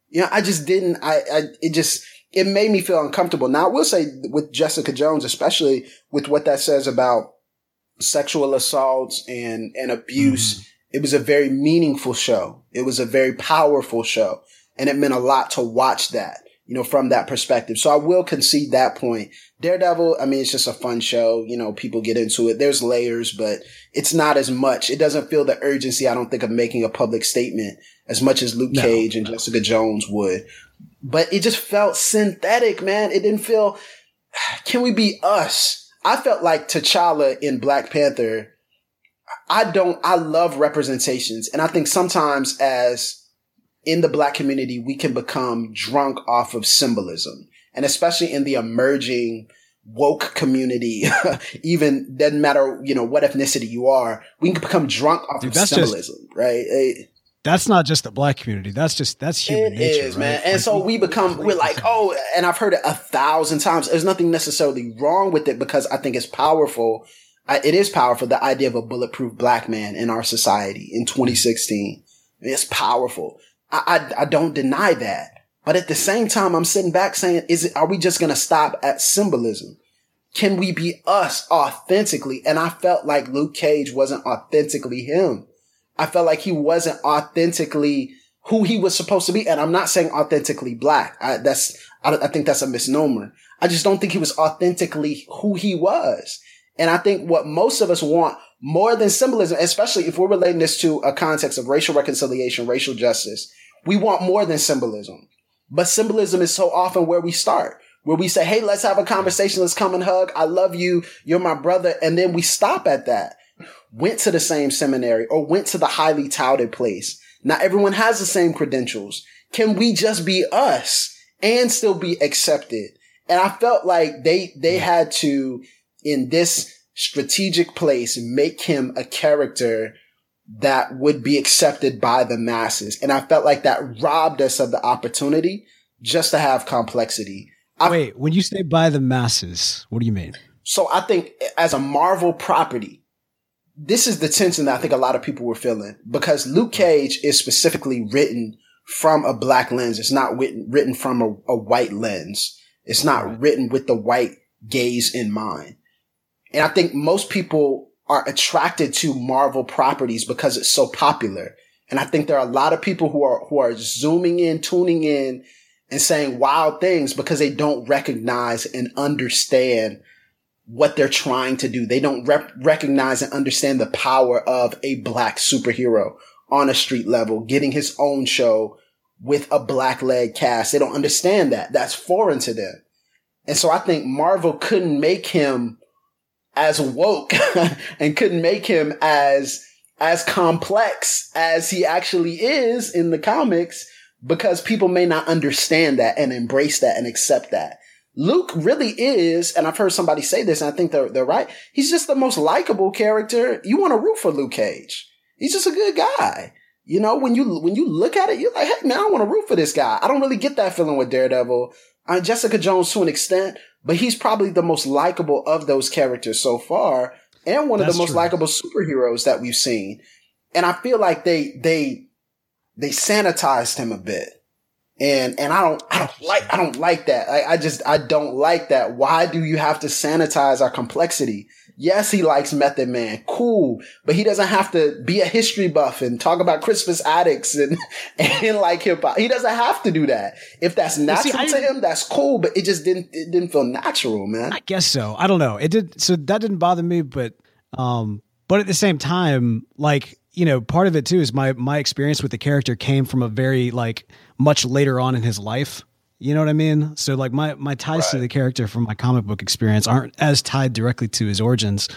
You know, I just didn't. I, I it just it made me feel uncomfortable. Now I will say with Jessica Jones, especially with what that says about sexual assaults and and abuse. Mm. It was a very meaningful show. It was a very powerful show, and it meant a lot to watch that you know, from that perspective. So I will concede that point. Daredevil, I mean, it's just a fun show. You know, people get into it. There's layers, but it's not as much. It doesn't feel the urgency, I don't think, of making a public statement as much as Luke no, Cage and no. Jessica Jones would. But it just felt synthetic, man. It didn't feel, can we be us? I felt like T'Challa in Black Panther. I don't, I love representations. And I think sometimes as in the black community, we can become drunk off of symbolism. And especially in the emerging woke community, even doesn't matter, you know, what ethnicity you are, we can become drunk off Dude, of symbolism, just, right? It, that's not just the black community. That's just that's human it nature, is, right? man. And like, so we become we're like, oh, and I've heard it a thousand times. There's nothing necessarily wrong with it because I think it's powerful. I, it is powerful. The idea of a bulletproof black man in our society in mm-hmm. 2016. It's powerful. I, I, I don't deny that. But at the same time, I'm sitting back saying, is it, are we just going to stop at symbolism? Can we be us authentically? And I felt like Luke Cage wasn't authentically him. I felt like he wasn't authentically who he was supposed to be. And I'm not saying authentically black. I, that's, I, I think that's a misnomer. I just don't think he was authentically who he was. And I think what most of us want more than symbolism, especially if we're relating this to a context of racial reconciliation, racial justice, we want more than symbolism. But symbolism is so often where we start, where we say, Hey, let's have a conversation. Let's come and hug. I love you. You're my brother. And then we stop at that. Went to the same seminary or went to the highly touted place. Not everyone has the same credentials. Can we just be us and still be accepted? And I felt like they, they had to, in this strategic place make him a character that would be accepted by the masses. And I felt like that robbed us of the opportunity just to have complexity. I, Wait, when you say by the masses, what do you mean? So I think as a Marvel property, this is the tension that I think a lot of people were feeling because Luke Cage is specifically written from a black lens. It's not written, written from a, a white lens. It's not written with the white gaze in mind. And I think most people are attracted to Marvel properties because it's so popular. And I think there are a lot of people who are, who are zooming in, tuning in and saying wild things because they don't recognize and understand what they're trying to do. They don't rep- recognize and understand the power of a black superhero on a street level, getting his own show with a black led cast. They don't understand that. That's foreign to them. And so I think Marvel couldn't make him as woke and couldn't make him as as complex as he actually is in the comics because people may not understand that and embrace that and accept that. Luke really is, and I've heard somebody say this, and I think they're, they're right. He's just the most likable character. You want to root for Luke Cage. He's just a good guy. You know, when you, when you look at it, you're like, hey man, I want to root for this guy. I don't really get that feeling with Daredevil. Uh, Jessica Jones to an extent, but he's probably the most likable of those characters so far and one of the most likable superheroes that we've seen. And I feel like they, they, they sanitized him a bit. And, and I don't, I don't like, I don't like that. I, I just, I don't like that. Why do you have to sanitize our complexity? Yes, he likes Method Man. Cool. But he doesn't have to be a history buff and talk about Crispus Attucks and, and like hip hop. He doesn't have to do that. If that's natural see, I, to him, that's cool, but it just didn't, it didn't feel natural, man. I guess so. I don't know. It did. So that didn't bother me, but, um, but at the same time, like, you know, part of it too is my, my experience with the character came from a very like much later on in his life. You know what I mean? So like my my ties right. to the character from my comic book experience aren't as tied directly to his origins,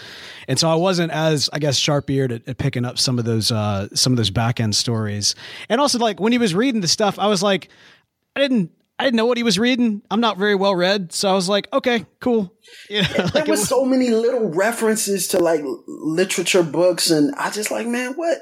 and so I wasn't as I guess sharp eared at, at, picking up some of those uh, some of those back end stories. And also like when he was reading the stuff, I was like, I didn't I didn't know what he was reading. I'm not very well read, so I was like, okay, cool. Yeah, like there was, was so many little references to like literature books, and I just like, man, what?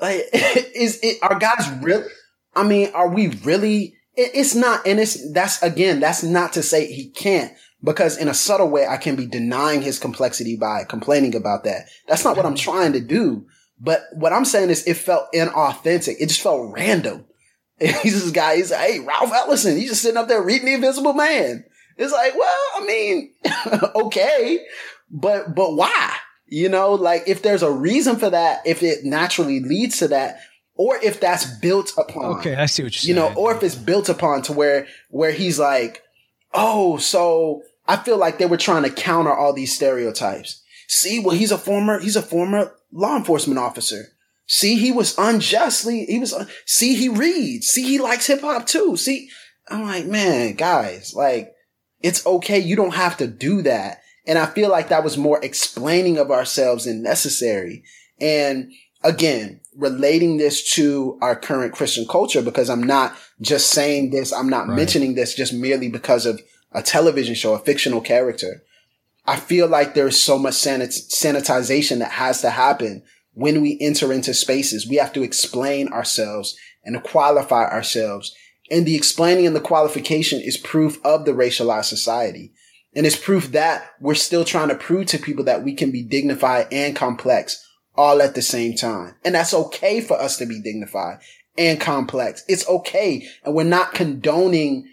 Like, is it? Are guys really? I mean, are we really? it's not, and it's, that's again, that's not to say he can't, because in a subtle way, I can be denying his complexity by complaining about that. That's not what I'm mm-hmm. trying to do. But what I'm saying is it felt inauthentic. It just felt random. he's this guy, he's like, hey, Ralph Ellison, he's just sitting up there reading The Invisible Man. It's like, well, I mean, okay, but, but why? You know, like if there's a reason for that, if it naturally leads to that, or if that's built upon. Okay, I see what you're you saying. You know, or if it's built upon to where where he's like, oh, so I feel like they were trying to counter all these stereotypes. See, well, he's a former he's a former law enforcement officer. See, he was unjustly he was. See, he reads. See, he likes hip hop too. See, I'm like, man, guys, like it's okay. You don't have to do that. And I feel like that was more explaining of ourselves than necessary. And again, relating this to our current Christian culture because I'm not just saying this. I'm not right. mentioning this just merely because of a television show, a fictional character. I feel like there's so much sanit- sanitization that has to happen when we enter into spaces. We have to explain ourselves and qualify ourselves. And the explaining and the qualification is proof of the racialized society. And it's proof that we're still trying to prove to people that we can be dignified and complex all at the same time. And that's okay for us to be dignified and complex. It's okay. And we're not condoning,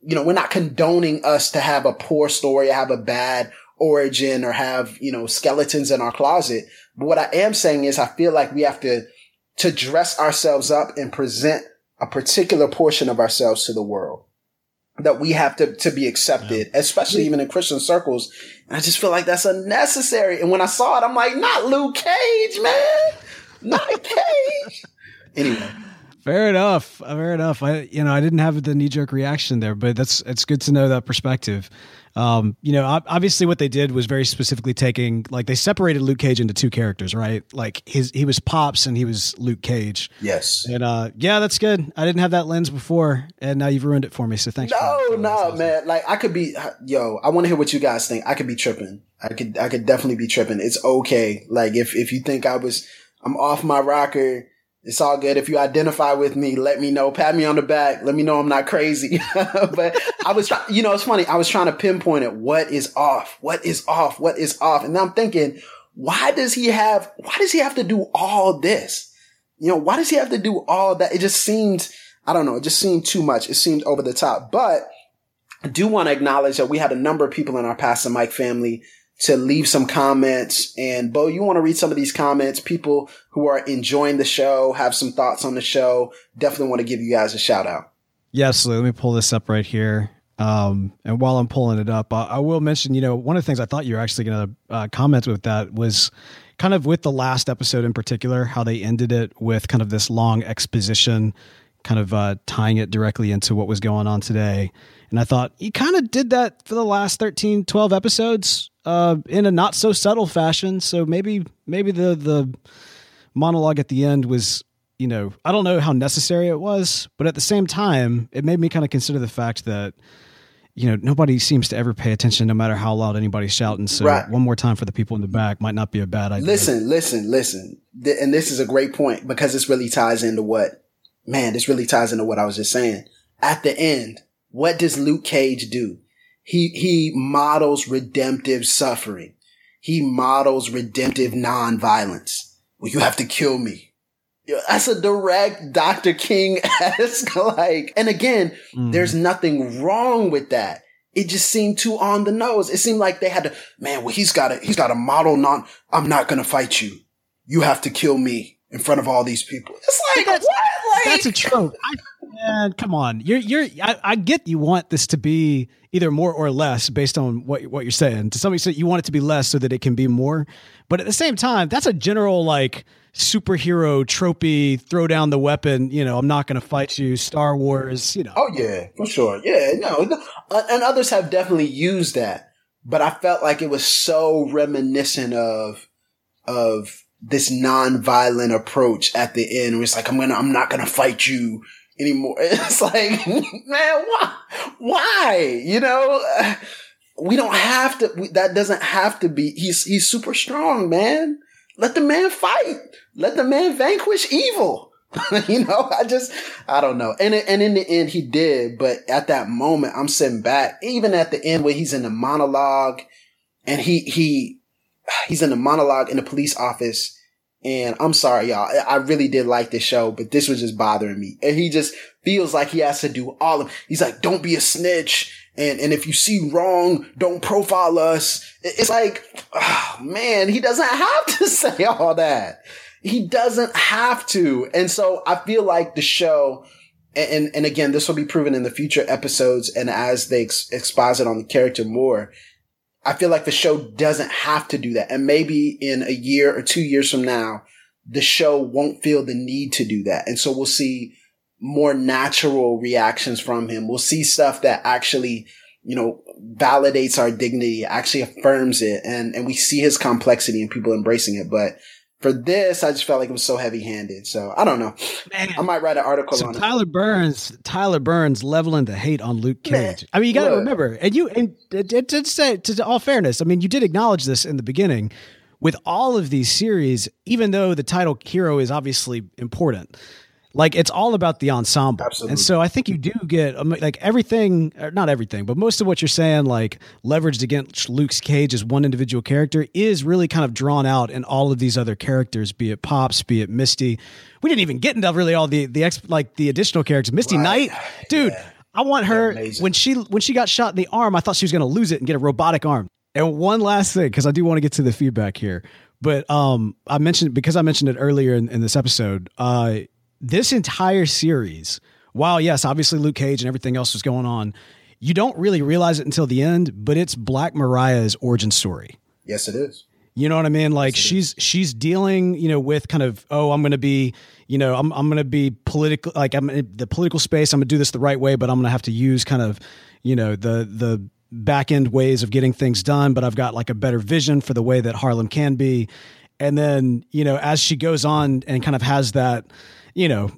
you know, we're not condoning us to have a poor story, have a bad origin or have, you know, skeletons in our closet. But what I am saying is I feel like we have to, to dress ourselves up and present a particular portion of ourselves to the world that we have to, to be accepted, yeah. especially even in Christian circles. And I just feel like that's unnecessary. And when I saw it, I'm like, not Luke Cage, man. Not Cage. anyway. Fair enough. Fair enough. I, you know, I didn't have the knee jerk reaction there, but that's it's good to know that perspective. Um, you know, obviously what they did was very specifically taking like they separated Luke Cage into two characters, right? Like his he was Pops and he was Luke Cage. Yes. And uh yeah, that's good. I didn't have that lens before and now you've ruined it for me. So thanks. No, no, man. Like I could be yo, I want to hear what you guys think. I could be tripping. I could I could definitely be tripping. It's okay. Like if if you think I was I'm off my rocker it's all good. If you identify with me, let me know. Pat me on the back. Let me know I'm not crazy. but I was trying, you know, it's funny. I was trying to pinpoint it. What is off? What is off? What is off? And I'm thinking, why does he have, why does he have to do all this? You know, why does he have to do all that? It just seemed, I don't know. It just seemed too much. It seemed over the top, but I do want to acknowledge that we had a number of people in our Pass the Mic family to leave some comments. And Bo, you want to read some of these comments? People who are enjoying the show, have some thoughts on the show. Definitely want to give you guys a shout out. Yes, let me pull this up right here. Um, and while I'm pulling it up, I, I, will mention, you know, one of the things I thought you were actually going to uh, comment with that was kind of with the last episode in particular, how they ended it with kind of this long exposition kind of uh, tying it directly into what was going on today. And I thought you kind of did that for the last 13, 12 episodes uh, in a not so subtle fashion. So maybe maybe the the monologue at the end was, you know, I don't know how necessary it was, but at the same time, it made me kind of consider the fact that you know nobody seems to ever pay attention no matter how loud anybody's shouting so right. one more time for the people in the back might not be a bad idea. Listen listen listen. And this is a great point because this really ties into what man this really ties into what i was just saying. At the end what does luke cage do he he models redemptive suffering he models redemptive nonviolence well you have to kill me that's a direct Dr. King esque like, and again, mm. there's nothing wrong with that. It just seemed too on the nose. It seemed like they had to, man, well, he's got a, he's got a model non, I'm not going to fight you. You have to kill me in front of all these people. It's like, that's, what? Like, that's a trope. I, man, come on. You're, you're, I, I get you want this to be either more or less based on what, what you're saying. To some extent, you want it to be less so that it can be more. But at the same time, that's a general, like, superhero tropey, throw down the weapon, you know, I'm not going to fight you, Star Wars, you know. Oh, yeah, for sure. Yeah, no. Uh, and others have definitely used that. But I felt like it was so reminiscent of, of this non-violent approach at the end where it's like, I'm gonna, I'm not gonna fight you anymore. It's like, man, why? Why? You know, we don't have to, we, that doesn't have to be, he's, he's super strong, man. Let the man fight. Let the man vanquish evil. you know, I just, I don't know. And, and in the end, he did. But at that moment, I'm sitting back, even at the end where he's in the monologue and he, he, he's in the monologue in the police office. And I'm sorry, y'all. I really did like this show, but this was just bothering me. And he just feels like he has to do all of, he's like, don't be a snitch. And, and if you see wrong, don't profile us. It's like, oh, man, he doesn't have to say all that. He doesn't have to. And so I feel like the show, and, and again, this will be proven in the future episodes and as they ex- exposit on the character more, I feel like the show doesn't have to do that. And maybe in a year or two years from now, the show won't feel the need to do that. And so we'll see more natural reactions from him. We'll see stuff that actually you know, validates our dignity, actually affirms it, and and we see his complexity and people embracing it. But for this, I just felt like it was so heavy handed. So I don't know. Man. I might write an article so on Tyler it. Burns, Tyler Burns leveling the hate on Luke Cage. Man, I mean, you got to remember, and you, and to say, to all fairness, I mean, you did acknowledge this in the beginning. With all of these series, even though the title hero is obviously important, like it's all about the ensemble Absolutely. and so i think you do get um, like everything not everything but most of what you're saying like leveraged against luke's cage as one individual character is really kind of drawn out in all of these other characters be it pops be it misty we didn't even get into really all the the ex, like the additional characters misty right. knight dude yeah. i want her when she when she got shot in the arm i thought she was going to lose it and get a robotic arm and one last thing because i do want to get to the feedback here but um, I mentioned because I mentioned it earlier in, in this episode. Uh, this entire series, while yes, obviously Luke Cage and everything else was going on, you don't really realize it until the end, but it's Black Mariah's origin story. Yes, it is. You know what I mean? Like yes, she's is. she's dealing, you know, with kind of oh, I'm going to be, you know, I'm I'm going to be political, like I'm in the political space. I'm going to do this the right way, but I'm going to have to use kind of, you know, the the back end ways of getting things done. But I've got like a better vision for the way that Harlem can be. And then you know, as she goes on and kind of has that you know,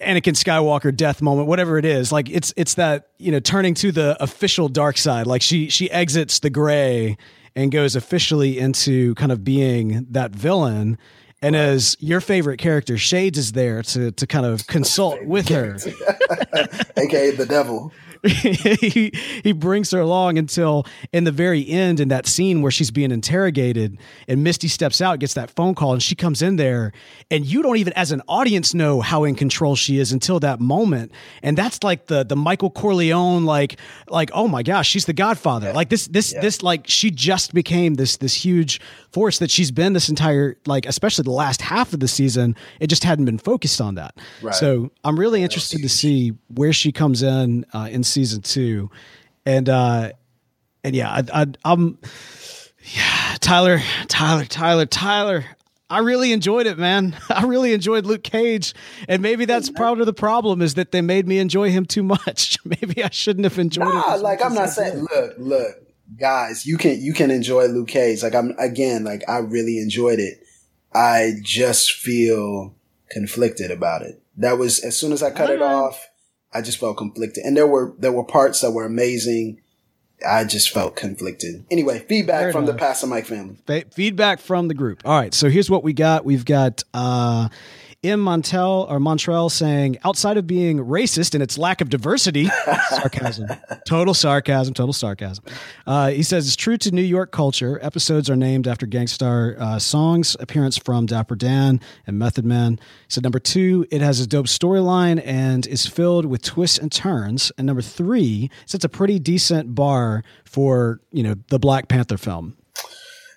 Anakin Skywalker death moment, whatever it is. Like it's it's that you know turning to the official dark side. Like she she exits the gray and goes officially into kind of being that villain. And as your favorite character, Shades is there to to kind of consult with her, aka the devil. he he brings her along until in the very end in that scene where she's being interrogated and Misty steps out gets that phone call and she comes in there and you don't even as an audience know how in control she is until that moment and that's like the the Michael Corleone like like oh my gosh she's the godfather yeah. like this this yeah. this like she just became this this huge force that she's been this entire like especially the last half of the season it just hadn't been focused on that right. so I'm really interested to see where she comes in uh, in season two, and uh, and yeah, I, I, I'm yeah, Tyler, Tyler, Tyler, Tyler. I really enjoyed it, man. I really enjoyed Luke Cage, and maybe that's part of the problem is that they made me enjoy him too much. maybe I shouldn't have enjoyed nah, it. like I'm not saying. Look, look, guys, you can you can enjoy Luke Cage. Like I'm again, like I really enjoyed it. I just feel conflicted about it. That was as soon as I cut it off, I just felt conflicted, and there were there were parts that were amazing I just felt conflicted. Anyway, feedback Fair from enough. the Pass the Mic family. feedback from the group. All right, so here's what we got. We've got uh, M. Montel or Montreal saying, outside of being racist and its lack of diversity, sarcasm, total sarcasm, total sarcasm. Uh, he says it's true to New York culture. Episodes are named after Gang Starr uh, songs, appearance from Dapper Dan and Method Man. He said number two, it has a dope storyline and is filled with twists and turns. And number three, it's a pretty decent bar for you know the Black Panther film.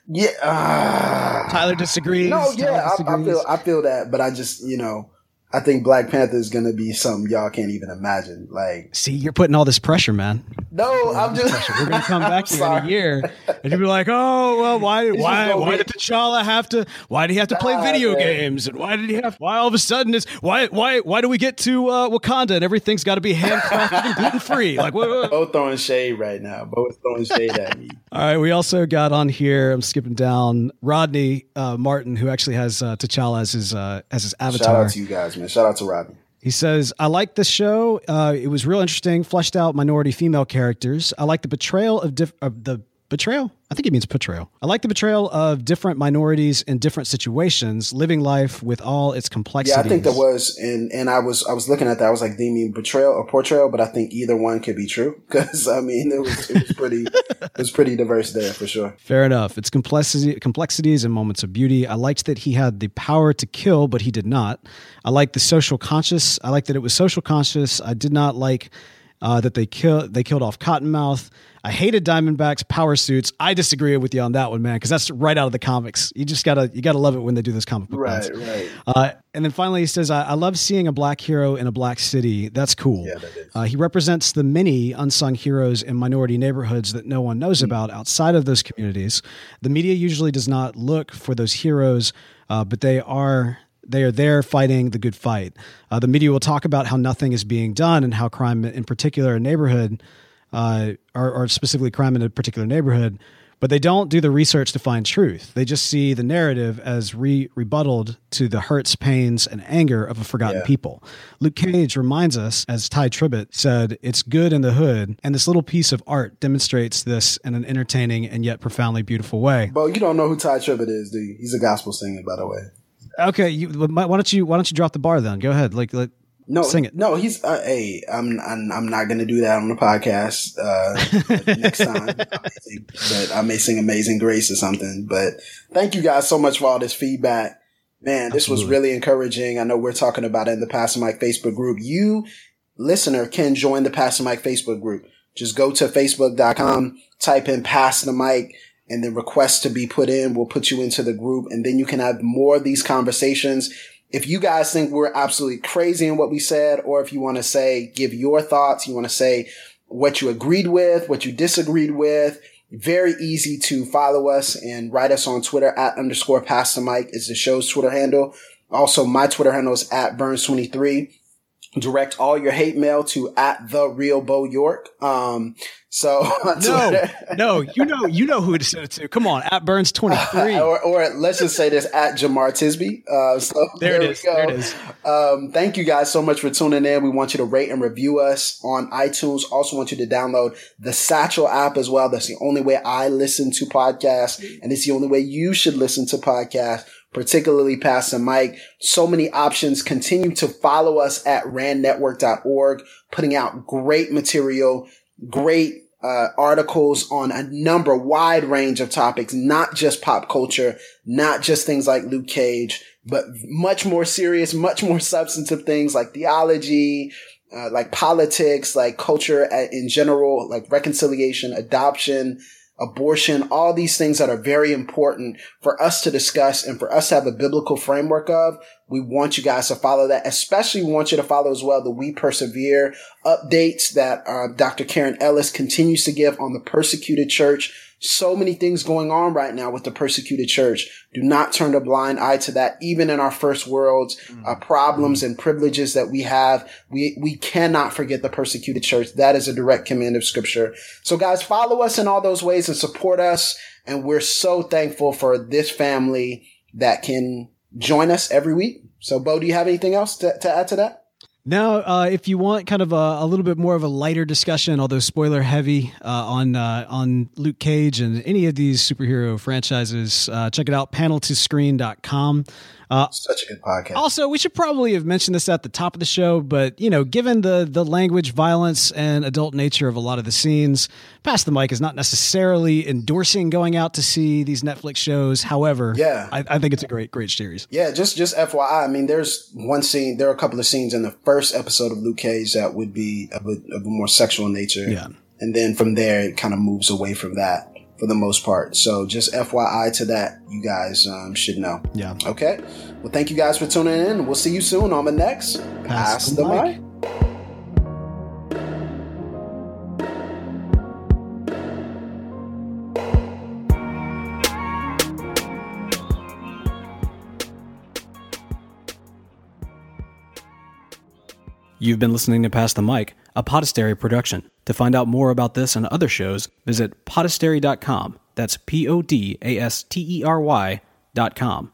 Yeah, uh, Tyler disagrees. No, yeah, I, I, feel I feel that, but I just you know I think Black Panther is going to be something y'all can't even imagine. Like, see, you're putting all this pressure, man. No, I'm just. Pressure. We're going to come back here in a year, and you'll be like, "Oh, well, why, why, why did T'Challa have to? Why did he have to play video man. games? And why did he have? Why all of a sudden is why, why, why do we get to uh, Wakanda and everything's got to be handcrafted and gluten free? Like, what, what? both throwing shade right now. Both throwing shade at me. All right, we also got on here. I'm skipping down. Rodney uh, Martin, who actually has uh, T'Challa as his uh, as his avatar. Shout out to you guys, man Shout out to Robbie. He says, I like the show. Uh, it was real interesting, fleshed out minority female characters. I like the betrayal of, diff- of the betrayal. I think it means portrayal. I like the betrayal of different minorities in different situations, living life with all its complexities. Yeah, I think there was, and and I was I was looking at that. I was like, do you mean betrayal or portrayal? But I think either one could be true because I mean it was it was pretty it was pretty diverse there for sure. Fair enough. It's complexity complexities and moments of beauty. I liked that he had the power to kill, but he did not. I like the social conscious. I like that it was social conscious. I did not like uh, that they killed they killed off Cottonmouth. I hated Diamondback's power suits. I disagree with you on that one, man, because that's right out of the comics. You just gotta you gotta love it when they do this comic book. Right, ones. right. Uh, and then finally, he says, I, I, love seeing a black hero in a black city. That's cool. Yeah, that is. Uh, he represents the many unsung heroes in minority neighborhoods that no one knows mm-hmm. about outside of those communities. The media usually does not look for those heroes, uh, but they are they are there fighting the good fight. Uh, the media will talk about how nothing is being done and how crime, in particular, a neighborhood uh, or, or specifically crime in a particular neighborhood, but they don't do the research to find truth. They just see the narrative as re- rebutted to the hurts, pains, and anger of a forgotten yeah. people. Luke Cage reminds us, as Tye Tribbett said, it's good in the hood, and this little piece of art demonstrates this in an entertaining and yet profoundly beautiful way. But you don't know who Tye Tribbett is, do you? He's a gospel singer, by the way. Okay, you, why don't you why don't you drop the bar then? Go ahead, like, like no, sing it. No, he's uh, hey, I'm, I'm I'm not gonna do that on the podcast uh, next time. but I may sing "Amazing Grace" or something. But thank you guys so much for all this feedback. Man, this Absolutely. was really encouraging. I know we're talking about it in the Pass the Mic Facebook group. You listener can join the Pass the Mic Facebook group. Just go to facebook.com, type in Pass the Mic, and then request to be put in. We'll put you into the group, and then you can have more of these conversations if you guys think we're absolutely crazy in what we said, or if you want to say, give your thoughts, you want to say what you agreed with, what you disagreed with, very easy to follow us and write us on Twitter at underscore Pass the Mic is the show's Twitter handle. Also, my Twitter handle is at Burns23 direct all your hate mail to at the real Bo York. Um, so no, no, you know, you know who to send it to. Come on, at Burns twenty three, or, or, let's just say this at Jemar Tisby. Uh, so there, there it is. There it is. Um, thank you guys so much for tuning in. We want you to rate and review us on iTunes. Also, want you to download the Satchel app as well. That's the only way I listen to podcasts, and it's the only way you should listen to podcasts particularly Pass the Mic. So many options. Continue to follow us at raanetwork.org, putting out great material, great uh, articles on a number, wide range of topics, not just pop culture, not just things like Luke Cage, but much more serious, much more substantive things like theology, uh, like politics, like culture in general, like reconciliation, adoption, abortion, all these things that are very important for us to discuss and for us to have a biblical framework of. We want you guys to follow that. Especially we want you to follow as well the We Persevere updates that uh, Dr. Karen Ellis continues to give on the persecuted church. So many things going on right now with the persecuted church. Do not turn a blind eye to that. Even in our first world's uh, problems and privileges that we have, we, we cannot forget the persecuted church. That is a direct command of scripture. So guys, follow us in all those ways and support us. And we're so thankful for this family that can join us every week. So Bo, do you have anything else to, to add to that? Now, uh, if you want kind of a, a, little bit more of a lighter discussion, although spoiler heavy uh, on uh, on Luke Cage and any of these superhero franchises, uh, check it out, panel2screen.com. Uh, Such a good podcast. Also, we should probably have mentioned this at the top of the show, but you know, given the the language, violence, and adult nature of a lot of the scenes, Pass the Mic is not necessarily endorsing going out to see these Netflix shows. However, yeah, I, I think it's a great great series. Yeah, just just FYI, I mean, there's one scene, there are a couple of scenes in the first episode of Luke Cage that would be of a, of a more sexual nature. Yeah, and then from there, it kind of moves away from that for the most part. So just FYI to that, you guys um, should know. Yeah. Okay. Well, thank you guys for tuning in. We'll see you soon on the next Pass, Pass the, mic. mic. You've been listening to Pass the Mic, a Podastery production. To find out more about this and other shows, visit podastery.com. That's P O D A S T E R Y.com.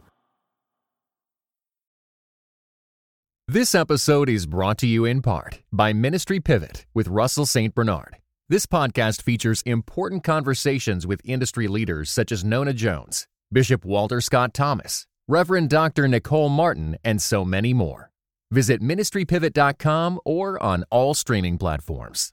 This episode is brought to you in part by Ministry Pivot with Russell St. Bernard. This podcast features important conversations with industry leaders such as Nona Jones, Bishop Walter Scott Thomas, Reverend Dr. Nicole Martin, and so many more. Visit ministrypivot.com or on all streaming platforms.